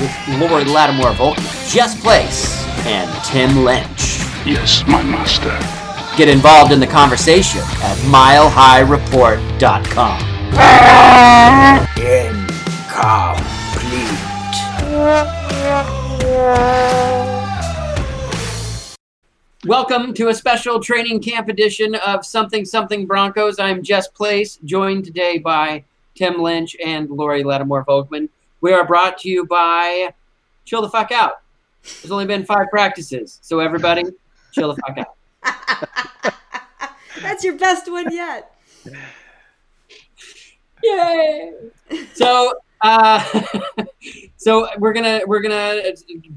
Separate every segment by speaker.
Speaker 1: With Laurie Lattimore Volkmann, Jess Place, and Tim Lynch.
Speaker 2: Yes, my master.
Speaker 1: Get involved in the conversation at milehighreport.com. Incomplete. Welcome to a special training camp edition of Something Something Broncos. I'm Jess Place, joined today by Tim Lynch and Laurie Lattimore Volkmann. We are brought to you by Chill the Fuck Out. There's only been five practices, so everybody, chill the fuck out.
Speaker 3: That's your best one yet.
Speaker 1: Yay! So, uh, so we're gonna we're gonna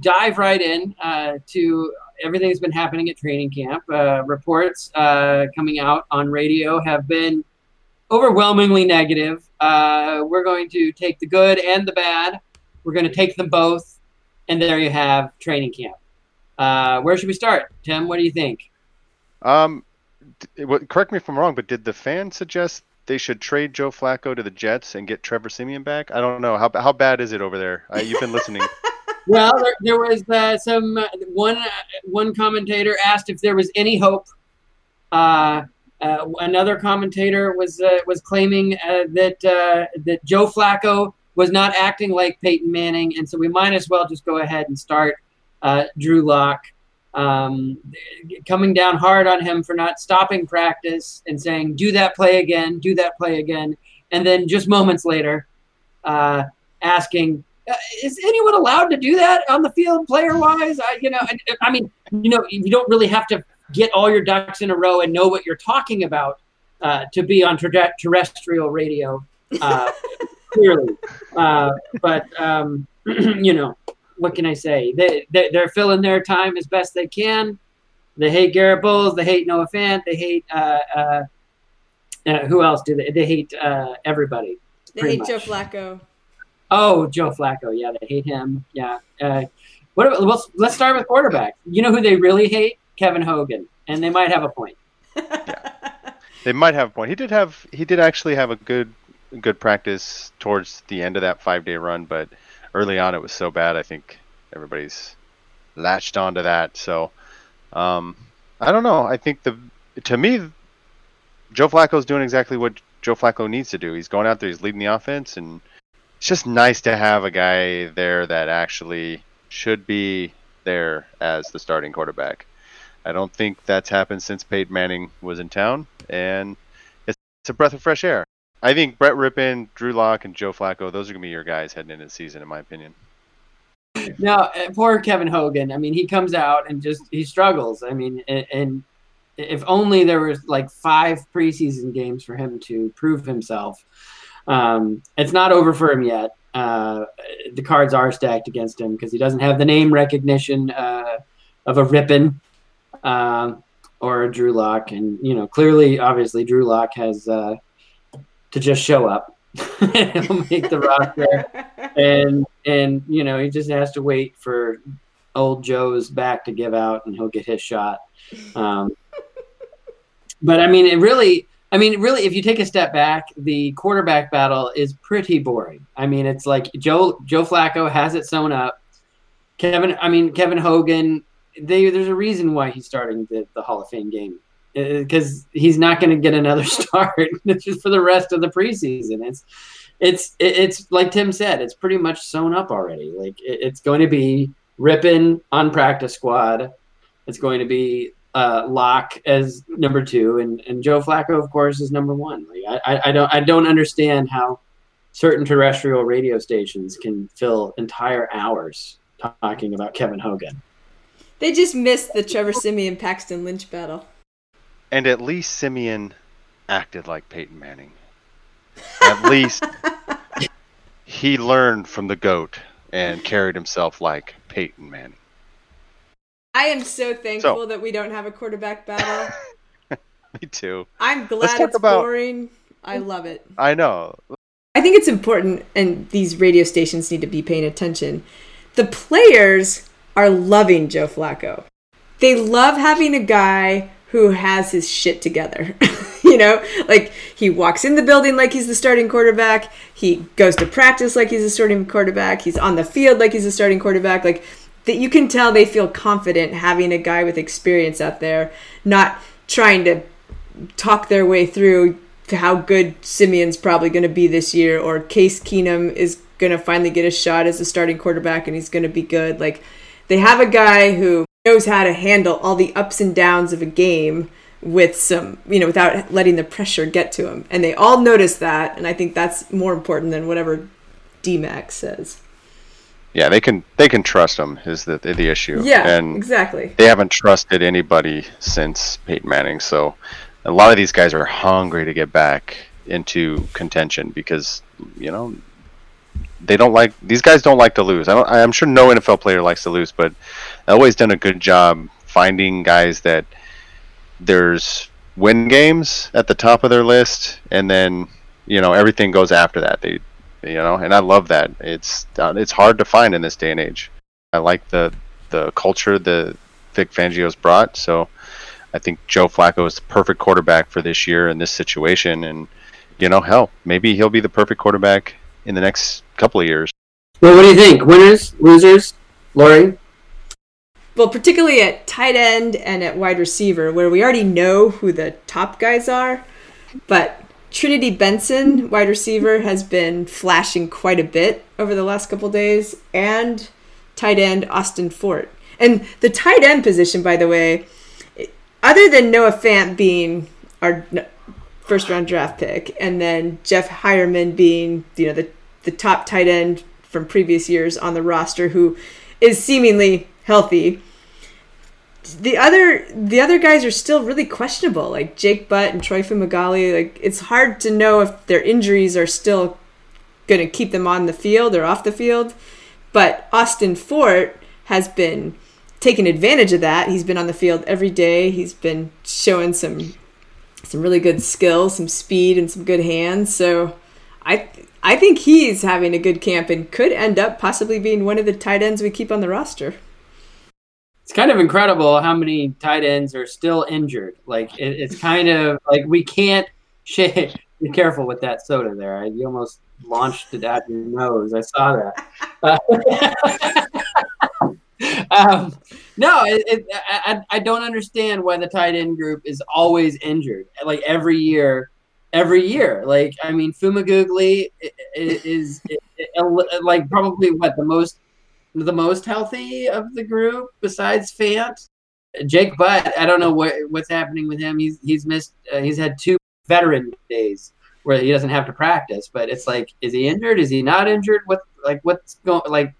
Speaker 1: dive right in uh, to everything that's been happening at training camp. Uh, reports uh, coming out on radio have been overwhelmingly negative. Uh, we're going to take the good and the bad. We're going to take them both, and there you have training camp. Uh, where should we start, Tim? What do you think?
Speaker 4: Um, d- what, correct me if I'm wrong, but did the fan suggest they should trade Joe Flacco to the Jets and get Trevor Siemian back? I don't know how how bad is it over there. Uh, you've been listening.
Speaker 1: Well, there, there was uh, some uh, one one commentator asked if there was any hope. Uh, another commentator was uh, was claiming uh, that uh, that Joe Flacco was not acting like Peyton Manning, and so we might as well just go ahead and start uh, Drew Lock. Um, coming down hard on him for not stopping practice and saying, "Do that play again, do that play again," and then just moments later, uh, asking, "Is anyone allowed to do that on the field, player-wise?" I, you know, I, I mean, you know, you don't really have to get all your ducks in a row and know what you're talking about uh, to be on ter- terrestrial radio, uh, clearly. Uh, but um, you know, what can I say? They, they they're filling their time as best they can. They hate Garett Bolles. They hate Noah Fant. They hate uh, uh, uh, who else do they? They hate uh, everybody.
Speaker 3: They hate Joe. Flacco.
Speaker 1: Oh, Joe Flacco. Yeah, they hate him. Yeah. Uh, what? about- Let's let's start with quarterback. You know who they really hate? Kevin Hogan, and they might have a point.
Speaker 4: yeah, They might have a point. He did have he did actually have a good good practice towards the end of that five day run, but early on it was so bad. I think everybody's latched onto that. So um, I don't know. I think the to me, Joe Flacco's doing exactly what Joe Flacco needs to do. He's going out there, he's leading the offense, and it's just nice to have a guy there that actually should be there as the starting quarterback. I don't think that's happened since Peyton Manning was in town, and it's, it's a breath of fresh air. I think Brett Rypien, Drew Lock, and Joe Flacco, those are going to be your guys heading into the season, in my opinion.
Speaker 1: No, uh, poor Kevin Hogan. I mean, he comes out and just he struggles. I mean, and, and if only there was like five preseason games for him to prove himself. Um, it's not over for him yet. Uh, the cards are stacked against him because he doesn't have the name recognition uh, of a Rypien um, or Drew Lock, and you know clearly, obviously, Drew Lock has uh, to just show up. He'll make the roster, and and you know he just has to wait for old Joe's back to give out, and he'll get his shot. Um, but I mean, it really, I mean, really, if you take a step back, the quarterback battle is pretty boring. I mean, it's like Joe Joe Flacco has it sewn up. Kevin, I mean, Kevin Hogan. They, there's a reason why he's starting the, the Hall of Fame game because uh, he's not going to get another start just for the rest of the preseason. It's it's it's like Tim said, it's pretty much sewn up already. Like it's going to be Rypien on practice squad. It's going to be uh, Lock as number two, and, and Joe Flacco, of course, is number one. Like I, I don't I don't understand how certain terrestrial radio stations can fill entire hours talking about Kevin Hogan.
Speaker 3: They just missed the Trevor Siemian Paxton Lynch battle.
Speaker 4: And at least Siemian acted like Peyton Manning. At least he learned from the goat and carried himself like Peyton Manning.
Speaker 3: I am so thankful so, that we don't have a quarterback battle.
Speaker 4: me too.
Speaker 3: I'm glad it's about... boring. I love it.
Speaker 4: I know.
Speaker 3: I think it's important, and these radio stations need to be paying attention. The players are loving Joe Flacco. They love having a guy who has his shit together. you know, like he walks in the building like he's the starting quarterback. He goes to practice like he's a starting quarterback. He's on the field like he's a starting quarterback. Like that you can tell they feel confident having a guy with experience out there, not trying to talk their way through to how good Siemian's probably going to be this year or Case Keenum is going to finally get a shot as a starting quarterback and he's going to be good. Like they have a guy who knows how to handle all the ups and downs of a game with some, you know, without letting the pressure get to him. And they all notice that. And I think that's more important than whatever DMAC says.
Speaker 4: Yeah, they can they can trust him is the the issue.
Speaker 3: Yeah, and exactly.
Speaker 4: They haven't trusted anybody since Peyton Manning, so a lot of these guys are hungry to get back into contention because you know they don't like these guys don't like to lose. I I'm sure no NFL player likes to lose, but they always done a good job finding guys that there's win games at the top of their list, and then you know everything goes after that. They, you know, and I love that. It's uh, it's hard to find in this day and age. I like the the culture that Vic Fangio's brought. So I think Joe Flacco is the perfect quarterback for this year in this situation, and you know, hell, maybe he'll be the perfect quarterback in the next couple of years.
Speaker 1: Well, what do you think? Winners, losers, Lori?
Speaker 3: well, particularly at tight end and at wide receiver, where we already know who the top guys are, but Trinity Benson, wide receiver, has been flashing quite a bit over the last couple days, and tight end Austin Fort. And the tight end position, by the way, other than Noah Fant being our first round draft pick, and then Jeff Heuerman being you know the the top tight end from previous years on the roster, who is seemingly healthy the other the other guys are still really questionable, like Jake Butt and Troy Fumagalli. Like it's hard to know if their injuries are still going to keep them on the field or off the field. But Austin Fort has been taking advantage of that. He's been on the field every day. He's been showing some some really good skills, some speed, and some good hands. So I I think he's having a good camp and could end up possibly being one of the tight ends we keep on the roster
Speaker 1: it's kind of incredible how many tight ends are still injured. Like it, it's kind of like we can't shake. Be careful with that soda there. I, you almost launched it at your nose. I saw that. Uh, um, no, it, it, I, I don't understand why the tight end group is always injured. Like every year, every year. Like I mean, is, is, is like probably what the most the most healthy of the group besides Fant. Jake Butt, I don't know what what's happening with him. He's he's missed. Uh, he's had two veteran days where he doesn't have to practice. But it's like, is he injured? Is he not injured? What like what's going like?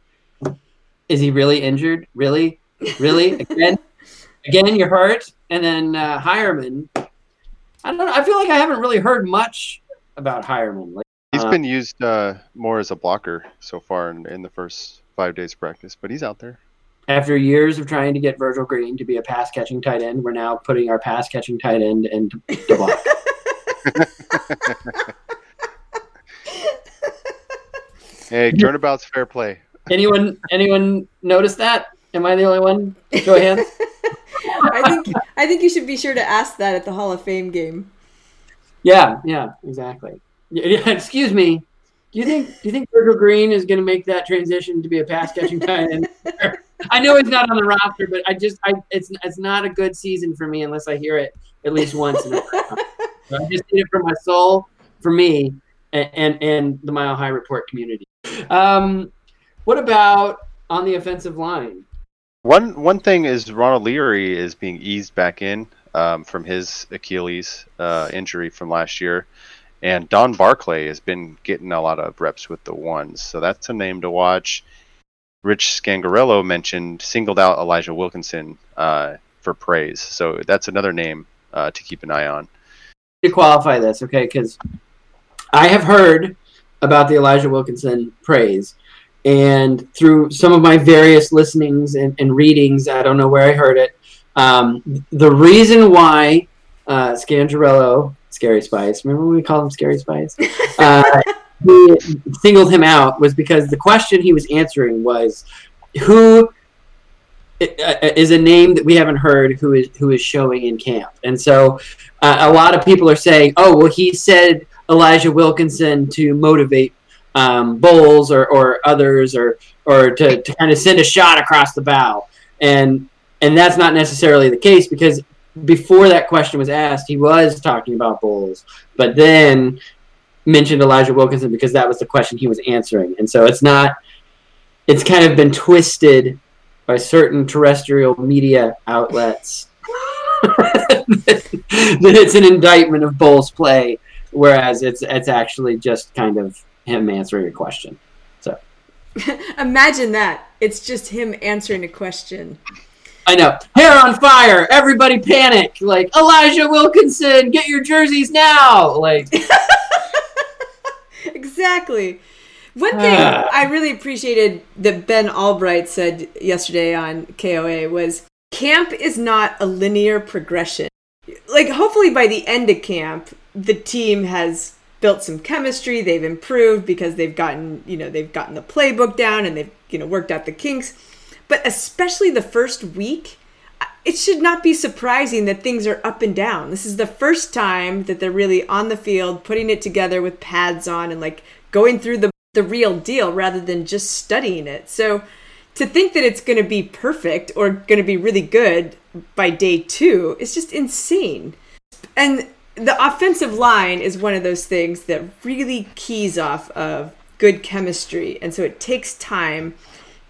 Speaker 1: Is he really injured? Really, really again? again, you're hurt. And then uh, Heuerman. I don't know. I feel like I haven't really heard much about Heuerman. Like,
Speaker 4: He's
Speaker 1: uh,
Speaker 4: been used uh, more as a blocker so far in, in the first five days of practice, but he's out there.
Speaker 1: after years of trying to get Virgil Green to be a pass catching tight end, we're now putting our pass catching tight end into the block.
Speaker 4: Hey, turnabout's fair play.
Speaker 1: anyone anyone notice that? Am I the only one? Hands.
Speaker 3: I think I think you should be sure to ask that at the Hall of Fame game.
Speaker 1: Yeah, yeah, exactly. Yeah, yeah, excuse me. Do you think do you think Virgil Green is going to make that transition to be a pass catching tight end? I know he's not on the roster, but I just I it's it's not a good season for me unless I hear it at least once. In a. So I just need it for my soul, for me, and and, and the Mile High Report community. Um, what about on the offensive line?
Speaker 4: One one thing is Ronald Leary is being eased back in um, from his Achilles uh, injury from last year, and Don Barclay has been getting a lot of reps with the ones, so that's a name to watch. Rich Scangarello mentioned singled out Elijah Wilkinson uh, for praise, so that's another name uh, to keep an eye on.
Speaker 1: to qualify this, okay? Because I have heard about the Elijah Wilkinson praise, and through some of my various listenings and, and readings, I don't know where I heard it. Um, the reason why uh, Scangarello, Scary Spice, remember when we called him Scary Spice? Uh, he singled him out was because the question he was answering was who uh, a name that we haven't heard who is who is showing in camp, and so uh, a lot of people are saying, "Oh, well, he said Elijah Wilkinson to motivate um, or, or others, or or to, to kind of send a shot across the bow," and and that's not necessarily the case because before that question was asked, he was talking about Bolles, but then mentioned Elijah Wilkinson because that was the question he was answering, and so it's not. It's kind of been twisted by certain terrestrial media outlets that it's an indictment of Bolles' play, whereas it's it's actually just kind of him answering a question. So
Speaker 3: Imagine that. It's just him answering a question.
Speaker 1: I know hair on fire, everybody panic! Like Elijah Wilkinson, get your jerseys now! Like
Speaker 3: Exactly. One thing. I really appreciated that Ben Albright said yesterday on KOA was camp is not a linear progression. Like, hopefully, by the end of camp, the team has built some chemistry, they've improved because they've gotten, you know, they've gotten the playbook down and they've, you know, worked out the kinks. But especially the first week, it should not be surprising that things are up and down. This is the first time that they're really on the field, putting it together with pads on and like going through the, the real deal rather than just studying it. So to think that it's going to be perfect or going to be really good by day two is just insane. And the offensive line is one of those things that really keys off of good chemistry. And so it takes time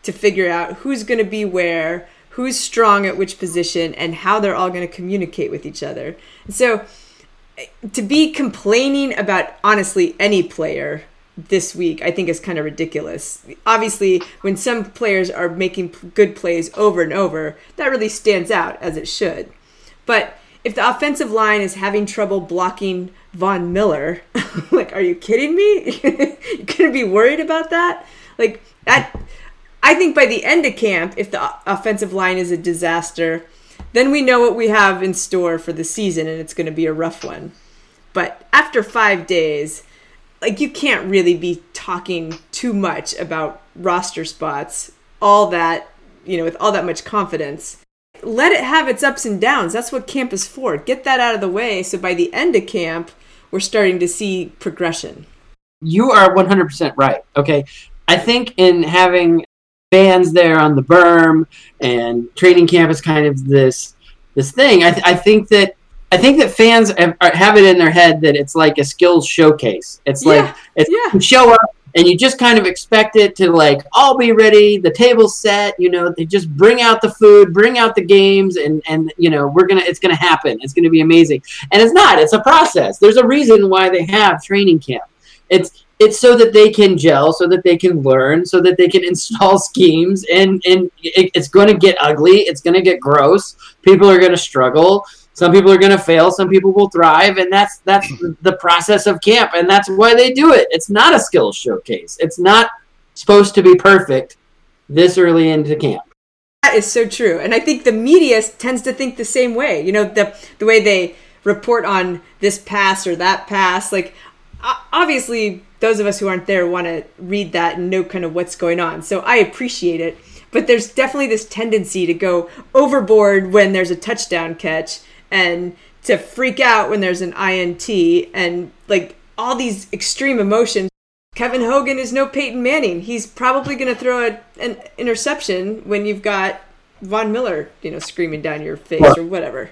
Speaker 3: to figure out who's going to be where, who's strong at which position, and how they're all going to communicate with each other. And so eh, to be complaining about honestly any player this week, I think is kind of ridiculous. Obviously, when some players are making good plays over and over, that really stands out as it should. But if the offensive line is having trouble blocking Von Miller, like, are you kidding me? You're gonna be worried about that? Like that. I think by the end of camp, if the offensive line is a disaster, then we know what we have in store for the season, and it's going to be a rough one. But after five days, like you can't really be talking too much about roster spots, all that, you know, with all that much confidence. Let it have its ups and downs. That's what camp is for. Get that out of the way so by the end of camp, we're starting to see progression.
Speaker 1: you are 100% right. Okay. I think in having fans there on the berm and training camp is kind of this this thing. I, th- I think that I think that fans have, have it in their head that it's like a skills showcase. It's like
Speaker 3: Yeah,
Speaker 1: it's
Speaker 3: yeah.
Speaker 1: show up and you just kind of expect it to like all be ready, the table's set, you know, they just bring out the food, bring out the games, and and you know we're gonna it's gonna happen, it's gonna be amazing, and it's not. It's a process. There's a reason why they have training camp. It's it's so that they can gel, so that they can learn, so that they can install schemes, and and it, it's going to get ugly. It's going to get gross. People are going to struggle. Some people are going to fail. Some people will thrive, and that's that's the process of camp, and that's why they do it. It's not a skills showcase. It's not supposed to be perfect this early into camp.
Speaker 3: That is so true, and I think the media tends to think the same way. You know, the the way they report on this pass or that pass, like obviously those of us who aren't there want to read that and know kind of what's going on. So I appreciate it. But there's definitely this tendency to go overboard when there's a touchdown catch and to freak out when there's an INT and like all these extreme emotions. Kevin Hogan is no Peyton Manning. He's probably going to throw a, an interception when you've got Von Miller, you know, screaming down your face or whatever.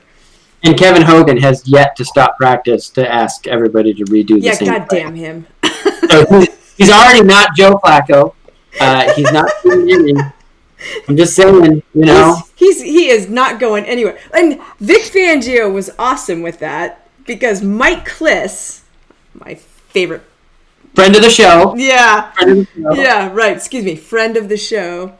Speaker 1: And Kevin Hogan has yet to stop practice to ask everybody to redo the
Speaker 3: yeah, goddamn him.
Speaker 1: so he's already not Joe Flacco. Uh, he's not. I'm just saying, you know,
Speaker 3: he's, he's he is not going anywhere. And Vic Fangio was awesome with that because Mike Klis, my favorite
Speaker 1: friend of the show,
Speaker 3: yeah,
Speaker 1: the show.
Speaker 3: yeah, right. Excuse me, friend of the show,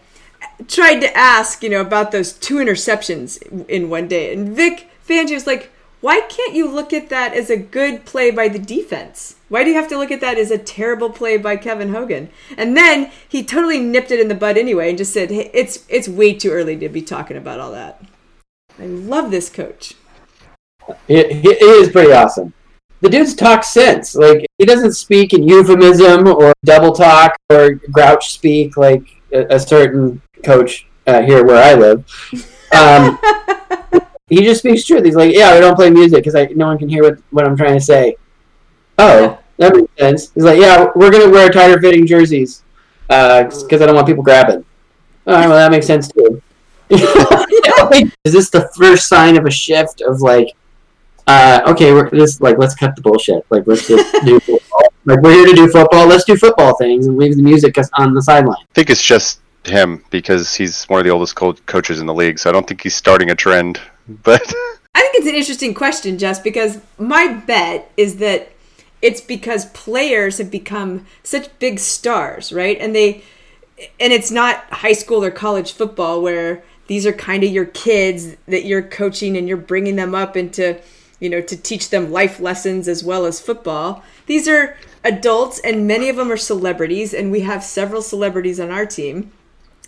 Speaker 3: tried to ask, you know, about those two interceptions in one day, and Vic Fangio's like, why can't you look at that as a good play by the defense? Why do you have to look at that as a terrible play by Kevin Hogan? And then he totally nipped it in the bud anyway and just said, hey, "It's it's way too early to be talking about all that." I love this coach.
Speaker 1: He, he is pretty awesome. The dude's talk sense. Like he doesn't speak in euphemism or double talk or grouch speak like a, a certain coach uh, here where I live. Um, he just speaks truth. He's like, yeah, I don't play music because I no one can hear what, what I'm trying to say. Oh, that makes sense. He's like, yeah, we're gonna wear tighter fitting jerseys because uh, I don't want people grabbing. All right, well that makes sense too. Is this the first sign of a shift of like, uh, okay, we're just like let's cut the bullshit. Like let's just do football. Like we're here to do football. Let's do football things and leave the music on the sideline.
Speaker 4: I think it's just him because he's one of the oldest co- coaches in the league. So I don't think he's starting a trend. But
Speaker 3: I think it's an interesting question, Jess, because my bet is that it's because players have become such big stars, right? And they and it's not high school or college football where these are kind of your kids that you're coaching and you're bringing them up into, you know, to teach them life lessons as well as football. These are adults and many of them are celebrities and we have several celebrities on our team.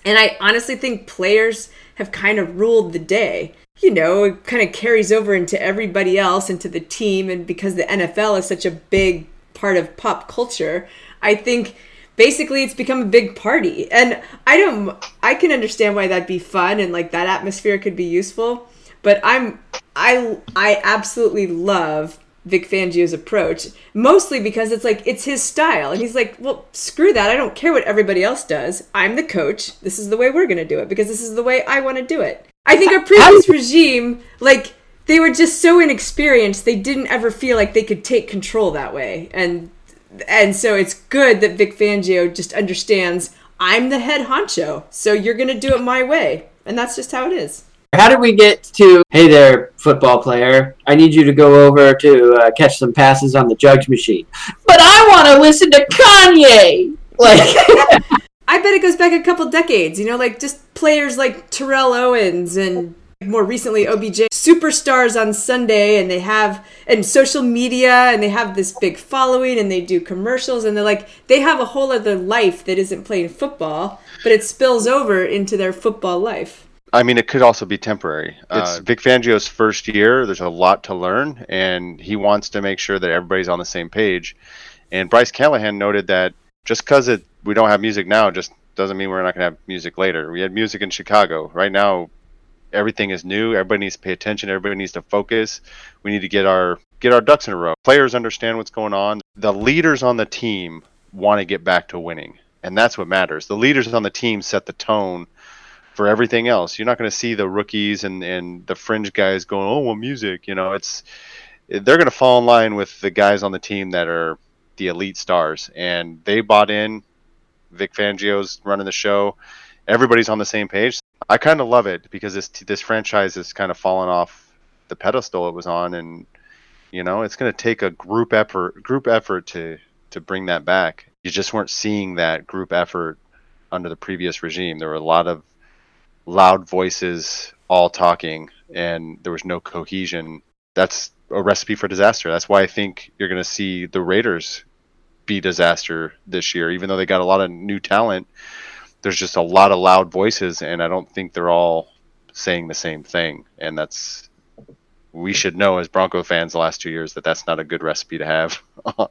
Speaker 3: And I honestly think players have kind of ruled the day you know, it kind of carries over into everybody else, into the team. And because the NFL is such a big part of pop culture, I think basically it's become a big party. And I don't, I can understand why that'd be fun and like that atmosphere could be useful. But I'm, I, I absolutely love Vic Fangio's approach, mostly because it's like it's his style, and he's like, "Well, screw that! I don't care what everybody else does. I'm the coach. This is the way we're going to do it because this is the way I want to do it." I think our previous regime, like they were just so inexperienced, they didn't ever feel like they could take control that way. And and so it's good that Vic Fangio just understands I'm the head honcho, so you're to do it my way. And that's just how it is.
Speaker 1: How did we get to, hey there, football player, I need you to go over to uh, catch some passes on the judge machine. But I want to listen to Kanye! Like,
Speaker 3: I bet it goes back a couple decades, you know, like just players like Terrell Owens and more recently OBJ superstars on Sunday and they have and social media and they have this big following and they do commercials and they're like they have a whole other life that isn't playing football, but it spills over into their football life.
Speaker 4: I mean, it could also be temporary. It's uh, Vic Fangio's first year. There's a lot to learn, and he wants to make sure that everybody's on the same page. And Bryce Callahan noted that just because it we don't have music now just doesn't mean we're not going to have music later. We had music in Chicago. Right now, everything is new. Everybody needs to pay attention. Everybody needs to focus. We need to get our get our ducks in a row. Players understand what's going on. The leaders on the team want to get back to winning, and that's what matters. The leaders on the team set the tone for everything else. You're not going to see the rookies and and the fringe guys going, "Oh, well, music." You know, it's they're going to fall in line with the guys on the team that are the elite stars, and they bought in Vic Fangio's running the show. Everybody's on the same page. I kind of love it because this this franchise has kind of fallen off the pedestal it was on, and you know it's going to take a group effort group effort to to bring that back. You just weren't seeing that group effort under the previous regime. There were a lot of loud voices all talking, and there was no cohesion. That's a recipe for disaster. That's why I think you're going to see the Raiders be disaster this year, even though they got a lot of new talent. There's just a lot of loud voices, and I don't think they're all saying the same thing. And that's we should know as Bronco fans the last two years that that's not a good recipe to have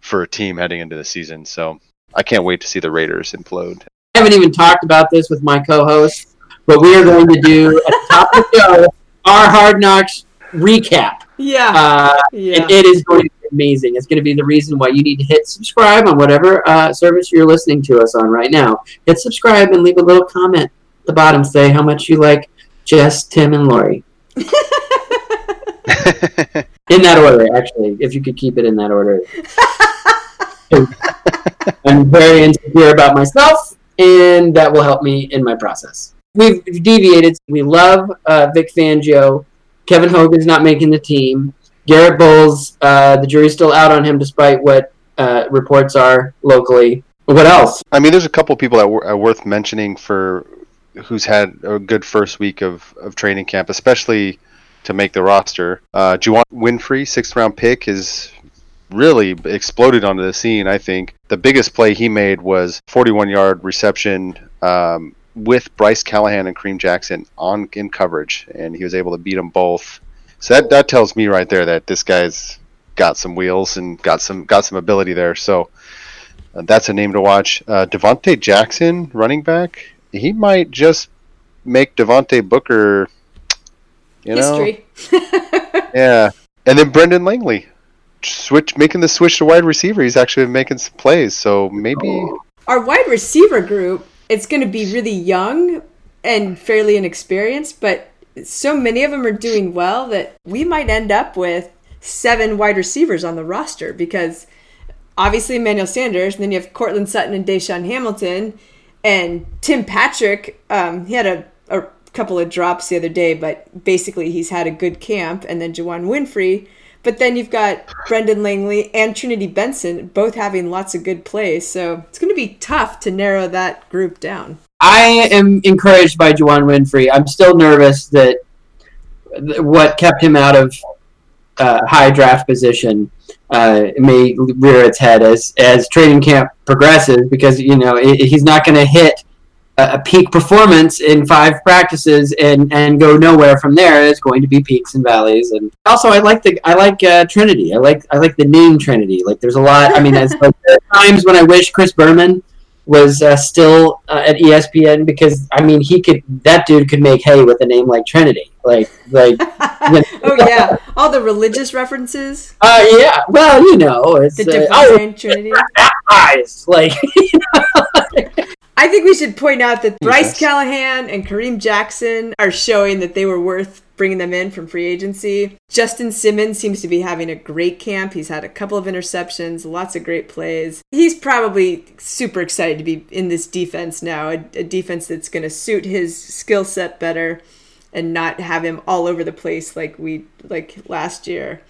Speaker 4: for a team heading into the season. So I can't wait to see the Raiders implode.
Speaker 1: I haven't even talked about this with my co-host, but we are going to do at the top of the show our Hard Knocks recap.
Speaker 3: Yeah.
Speaker 1: Uh,
Speaker 3: Yeah.
Speaker 1: and it is going to be amazing. It's going to be the reason why you need to hit subscribe on whatever uh, service you're listening to us on right now. Hit subscribe and leave a little comment at the bottom. Say how much you like Jess, Tim, and Lori. in that order, actually, if you could keep it in that order. I'm very insecure about myself, and that will help me in my process. We've deviated. We love uh, Vic Fangio. Kevin Hogan's not making the team. Garett Bolles, uh, the jury's still out on him despite what uh, reports are locally. What else?
Speaker 4: I mean, there's a couple people that are worth mentioning for who's had a good first week of, of training camp, especially to make the roster. Uh, Juwann Winfree, sixth round pick, is really exploded onto the scene. I think the biggest play he made was 41 yard reception um, with Bryce Callahan and Kareem Jackson on in coverage, and he was able to beat them both. So that that tells me right there that this guy's got some wheels and got some got some ability there. So uh, that's a name to watch. Uh, Devontae Jackson, running back, he might just make Devontae Booker, you know,
Speaker 3: History.
Speaker 4: yeah. And then Brendan Langley, switch making the switch to wide receiver. He's actually making some plays. So maybe
Speaker 3: Our wide receiver group, it's going to be really young and fairly inexperienced, but so many of them are doing well that we might end up with seven wide receivers on the roster because obviously Emmanuel Sanders, and then you have Courtland Sutton and DaeSean Hamilton, and Tim Patrick. Um, he had a, a couple of drops the other day, but basically he's had a good camp, and then Juwann Winfree. But then you've got Brendan Langley and Trinity Benson both having lots of good plays, so it's going to be tough to narrow that group down.
Speaker 1: I am encouraged by Juwann Winfree. I'm still nervous that what kept him out of uh, high draft position uh, may rear its head as as training camp progresses because you know i he's not going to hit a, peak performance in five practices and and go nowhere from there. It's going to be peaks and valleys. And also, I like the I like uh, Trinity. I like I like the name Trinity. Like, there's a lot. I mean, it's like there are times when I wish Chris Berman was uh, still uh, at ESPN because I mean he could that dude could make hay with a name like Trinity like like
Speaker 3: oh yeah, all the religious references.
Speaker 1: uh yeah well you know it's
Speaker 3: The
Speaker 1: uh,
Speaker 3: divine
Speaker 1: oh,
Speaker 3: Trinity.
Speaker 1: like
Speaker 3: I think we should point out that Bryce
Speaker 1: Yes.
Speaker 3: Callahan and Kareem Jackson are showing that they were worth bringing them in from free agency. Justin Simmons seems to be having a great camp. He's had a couple of interceptions, lots of great plays. He's probably super excited to be in this defense now, a, a defense that's going to suit his skill set better and not have him all over the place like we like last year.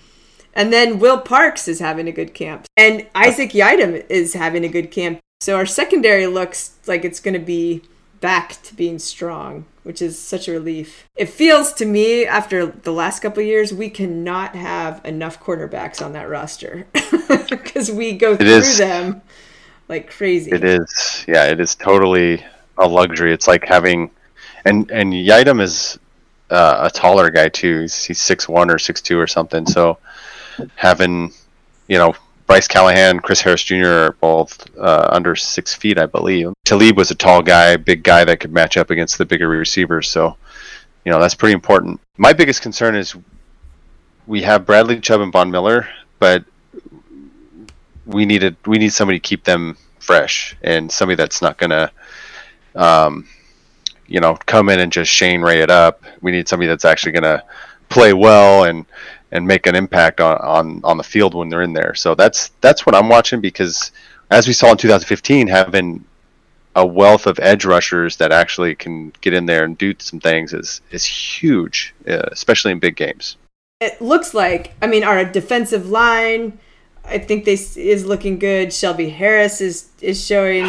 Speaker 3: And then Will Parks is having a good camp. And Isaac Yiadom is having a good camp. So our secondary looks like it's going to be back to being strong, which is such a relief. It feels to me after the last couple of years we cannot have enough cornerbacks on that roster because we go through
Speaker 4: is.
Speaker 3: them like crazy.
Speaker 4: it is. Yeah, it is totally a luxury. It's like having, and and Yiadom is uh, a taller guy too. He's he's six one or six two or something. So having, you know, Bryce Callahan, Chris Harris Jr. are both uh, under six feet, I believe. Talib was a tall guy, big guy that could match up against the bigger receivers. So, you know, that's pretty important. My biggest concern is we have Bradley Chubb and Von Miller, but we needed we need somebody to keep them fresh and somebody that's not gonna, um, you know, come in and just Shane Ray it up. We need somebody that's actually gonna play well and and make an impact on, on on the field when they're in there. So that's that's what I'm watching because as we saw in 2015, having a wealth of edge rushers that actually can get in there and do some things is is huge, uh, especially in big games.
Speaker 3: It looks like, I mean, our defensive line, I think this is looking good. Shelby Harris is is showing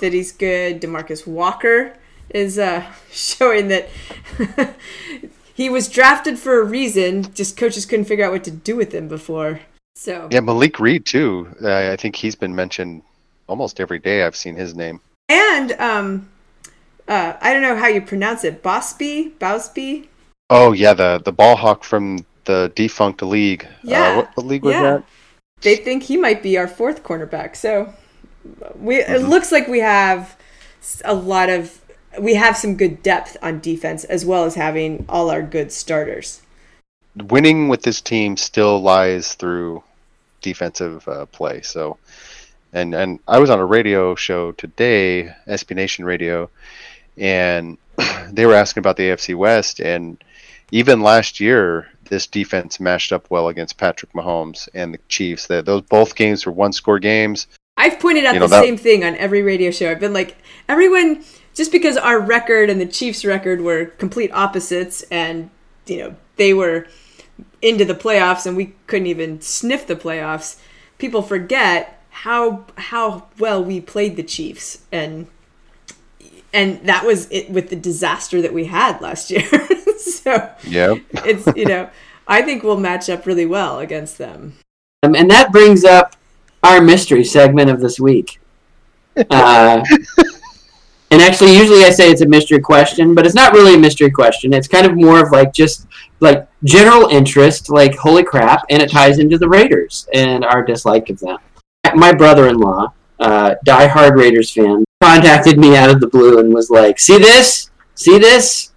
Speaker 3: that he's good. Demarcus Walker is uh, showing that he was drafted for a reason. Just coaches couldn't figure out what to do with him before. So
Speaker 4: Yeah, Malik Reed too. Uh, I think he's been mentioned almost every day. I've seen his name.
Speaker 3: and um, uh, I don't know how you pronounce it. Bosby, Bosby.
Speaker 4: Oh yeah, the the ball hawk from the defunct league.
Speaker 3: Yeah,
Speaker 4: Uh, what, what league was
Speaker 3: yeah.
Speaker 4: that?
Speaker 3: They think he might be our fourth cornerback. So we it
Speaker 4: Mm-hmm.
Speaker 3: looks like we have a lot of we have some good depth on defense as well as having all our good starters.
Speaker 4: Winning with this team still lies through defensive uh, play. So, and and I was on a radio show today, SB Nation Radio, and they were asking about the AFC West, and even last year, this defense matched up well against Patrick Mahomes and the Chiefs. That those both games were one-score games.
Speaker 3: I've pointed out
Speaker 4: You know,
Speaker 3: the
Speaker 4: that-
Speaker 3: same thing on every radio show. I've been like, everyone, just because our record and the Chiefs' record were complete opposites, and you know they were into the playoffs and we couldn't even sniff the playoffs. People forget how how well we played the Chiefs, and and that was it with the disaster that we had last year. so
Speaker 4: Yep.
Speaker 3: it's you know I think we'll match up really well against them.
Speaker 1: Um, and that brings up our mystery segment of this week. Uh, and actually, usually I say it's a mystery question, but it's not really a mystery question. It's kind of more of like just like general interest, like holy crap, and it ties into the Raiders and our dislike of them. My brother-in-law, uh, diehard Raiders fan, contacted me out of the blue and was like, "See this? See this?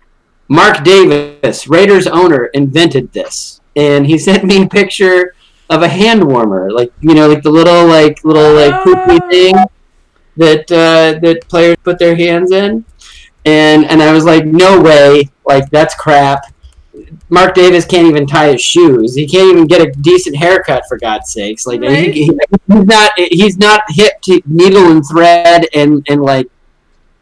Speaker 1: Mark Davis, Raiders owner, invented this." And he sent me a picture of a hand warmer, like you know, like the little like little like poopy thing that uh, that players put their hands in, and and I was like, no way, like that's crap. Mark Davis can't even tie his shoes. He can't even get a decent haircut for God's sakes. Like he- he- he's not he's not hip to needle and thread and and like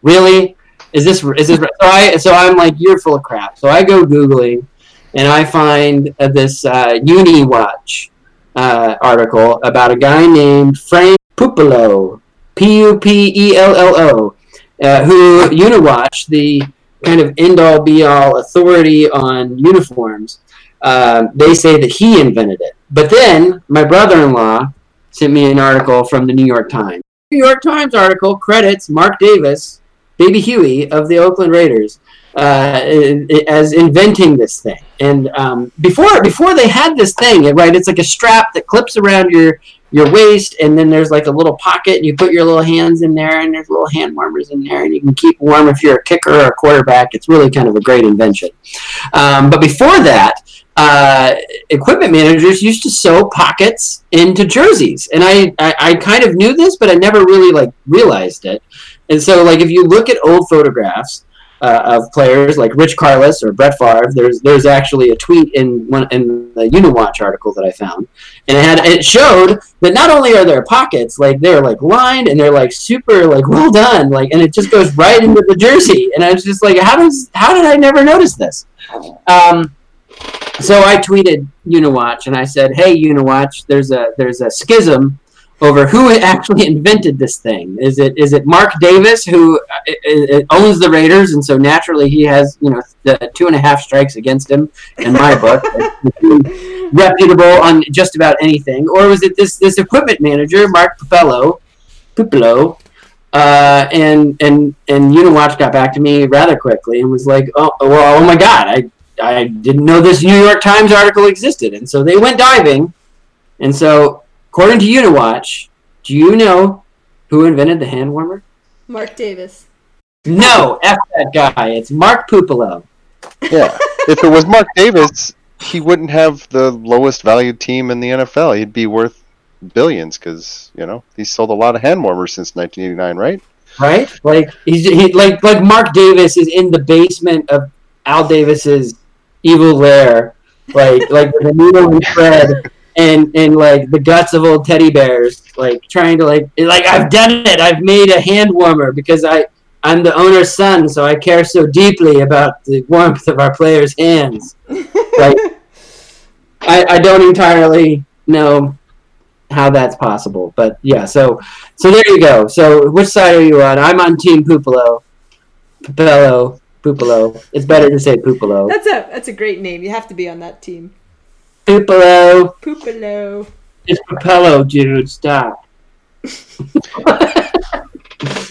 Speaker 1: really is this is this so I so I'm like you're full of crap. So I go googling and I find uh, this uh, Uni Watch uh, article about a guy named Frank Pupello, P U P E L L O, uh, who Uniwatch, the kind of end all be all authority on uniforms, uh, they say that he invented it. But then my brother in law sent me an article from the New York Times. New York Times article credits Mark Davis, Baby Huey of the Oakland Raiders, uh, as inventing this thing. And um, before before they had this thing, right? It's like a strap that clips around your your waist, and then there's like a little pocket, and you put your little hands in there, and there's little hand warmers in there, and you can keep warm if you're a kicker or a quarterback. It's really kind of a great invention. Um, but before that, uh, equipment managers used to sew pockets into jerseys, and I, I I kind of knew this, but I never really like realized it. And so, like, if you look at old photographs uh, of players like Rich Karlis or Brett Favre, there's there's actually a tweet in one in the Uniwatch article that I found, and it had it showed that not only are there pockets, like they're like lined and they're like super like well done, like, and it just goes right into the jersey, and I was just like, how does how did I never notice this? Um, so I tweeted Uniwatch and I said, "Hey Uniwatch, there's a there's a schism over who actually invented this thing. Is it is it Mark Davis who uh, owns the Raiders, and so naturally he has you know the two and a half strikes against him in my book, reputable on just about anything, or was it this this equipment manager Mark Pupello, Pupello, uh, and and and Uniwatch got back to me rather quickly and was like, oh well, oh my God, I I didn't know this New York Times article existed, and so they went diving, and so according to Uniwatch, do you know who invented the hand warmer?
Speaker 3: Mark Davis.
Speaker 1: No, f that guy. It's Mark Pupelo.
Speaker 4: Yeah. if it was Mark Davis, he wouldn't have the lowest valued team in the NFL. He'd be worth billions because you know he's sold a lot of hand warmers since 1989, right?
Speaker 1: Right? Like he's he, like like Mark Davis is in the basement of Al Davis's evil lair, like like with a needle and thread and and like the guts of old teddy bears, like trying to like like I've done it. I've made a hand warmer because I I'm the owner's son, so I care so deeply about the warmth of our players' hands. like I, I don't entirely know how that's possible, but yeah. So so there you go. So which side are you on? I'm on Team Pupilo. Pupelo. Pupilo. It's better to say Pupilo.
Speaker 3: That's a that's a great name. You have to be on that team.
Speaker 1: Pupilo.
Speaker 3: Pupilo.
Speaker 1: It's Pupelo, dude. Stop.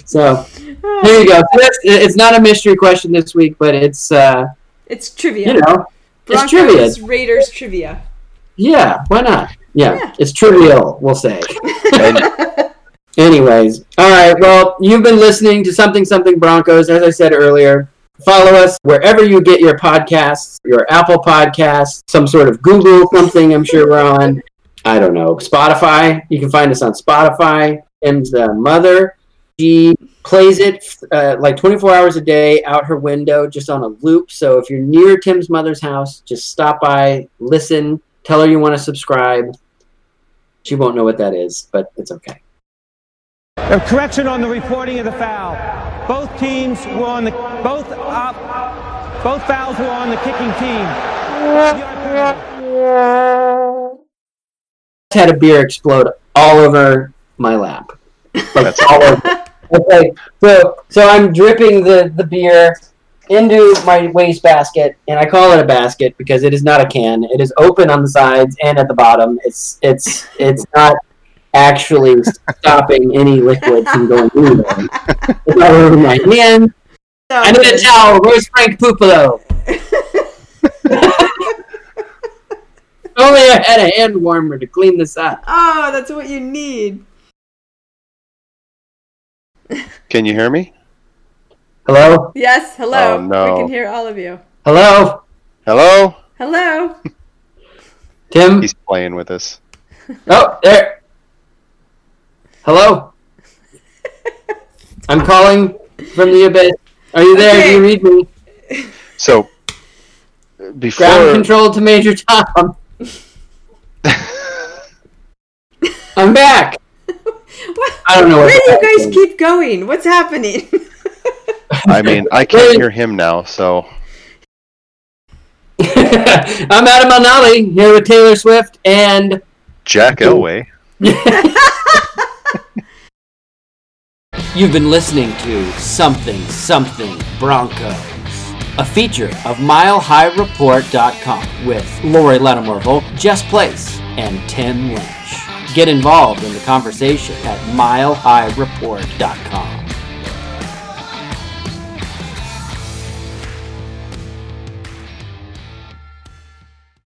Speaker 1: so there you go. So it's not a mystery question this week, but it's uh,
Speaker 3: It's trivia.
Speaker 1: you know it's
Speaker 3: Broncos
Speaker 1: trivia.
Speaker 3: Raiders trivia.
Speaker 1: Yeah, why not? Yeah, it's trivial, we'll say. Anyways, all right. Well, you've been listening to Something Something Broncos. As I said earlier, follow us wherever you get your podcasts, your Apple Podcasts, some sort of Google something. I'm sure we're on. I don't know Spotify. You can find us on Spotify. Tim's uh, mother. She plays it uh, like 24 hours a day out her window, just on a loop. So if you're near Tim's mother's house, just stop by, listen, tell her you want to subscribe. She won't know what that is, but it's okay.
Speaker 5: A correction on the reporting of the foul. Both teams were on the both uh, both fouls were on the kicking team.
Speaker 1: had a beer explode all over my lap. Like all over. Okay, so so I'm dripping the the beer into my waste basket, and I call it a basket because it is not a can. It is open on the sides and at the bottom. It's it's it's not actually stopping any liquid from going in there. It's all over my hand. I need a towel. Where's Frank Pupilo? Only I had a hand warmer to clean this up.
Speaker 3: Oh, that's what you need.
Speaker 4: Can you hear me?
Speaker 1: Hello?
Speaker 3: Yes, hello.
Speaker 4: Oh, no.
Speaker 3: We can hear all of you.
Speaker 1: Hello?
Speaker 4: Hello?
Speaker 3: Hello.
Speaker 1: Tim?
Speaker 4: He's playing with us.
Speaker 1: Oh, there. Hello? I'm calling from the abyss. Are you there? Do you read me?
Speaker 4: So before
Speaker 1: Ground control to Major Tom. I'm back. I don't know
Speaker 3: Where
Speaker 1: what
Speaker 3: do you guys
Speaker 1: happened.
Speaker 3: keep going? What's happening?
Speaker 4: I mean, I can't hear him now, so
Speaker 1: I'm Adam Alnali here with Taylor Swift and
Speaker 4: Jack Elway.
Speaker 6: You've been listening to Something Something Broncos, a feature of MileHighReport.com with Laurie Lattimore Volk, Jess Place, and Tim Lynch. Get involved in the conversation at MileHighReport.com.